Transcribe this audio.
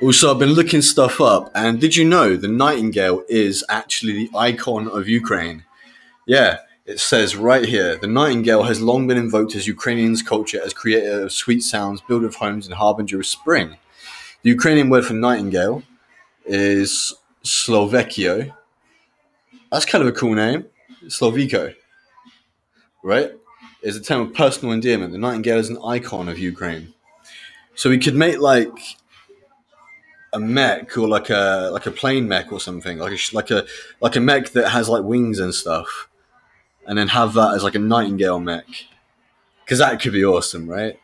Also, I've been looking stuff up, and did you know the nightingale is actually the icon of Ukraine? Yeah, it says right here the nightingale has long been invoked as Ukrainians' culture as creator of sweet sounds, builder of homes, and harbinger of spring. The Ukrainian word for nightingale is Sloveiko. That's kind of a cool name, Sloveiko. Right? Is a term of personal endearment. The nightingale is an icon of Ukraine. So we could make like a mech or like a like a plane mech or something, like a like a like a mech that has like wings and stuff, and then have that as like a nightingale mech, because that could be awesome, right?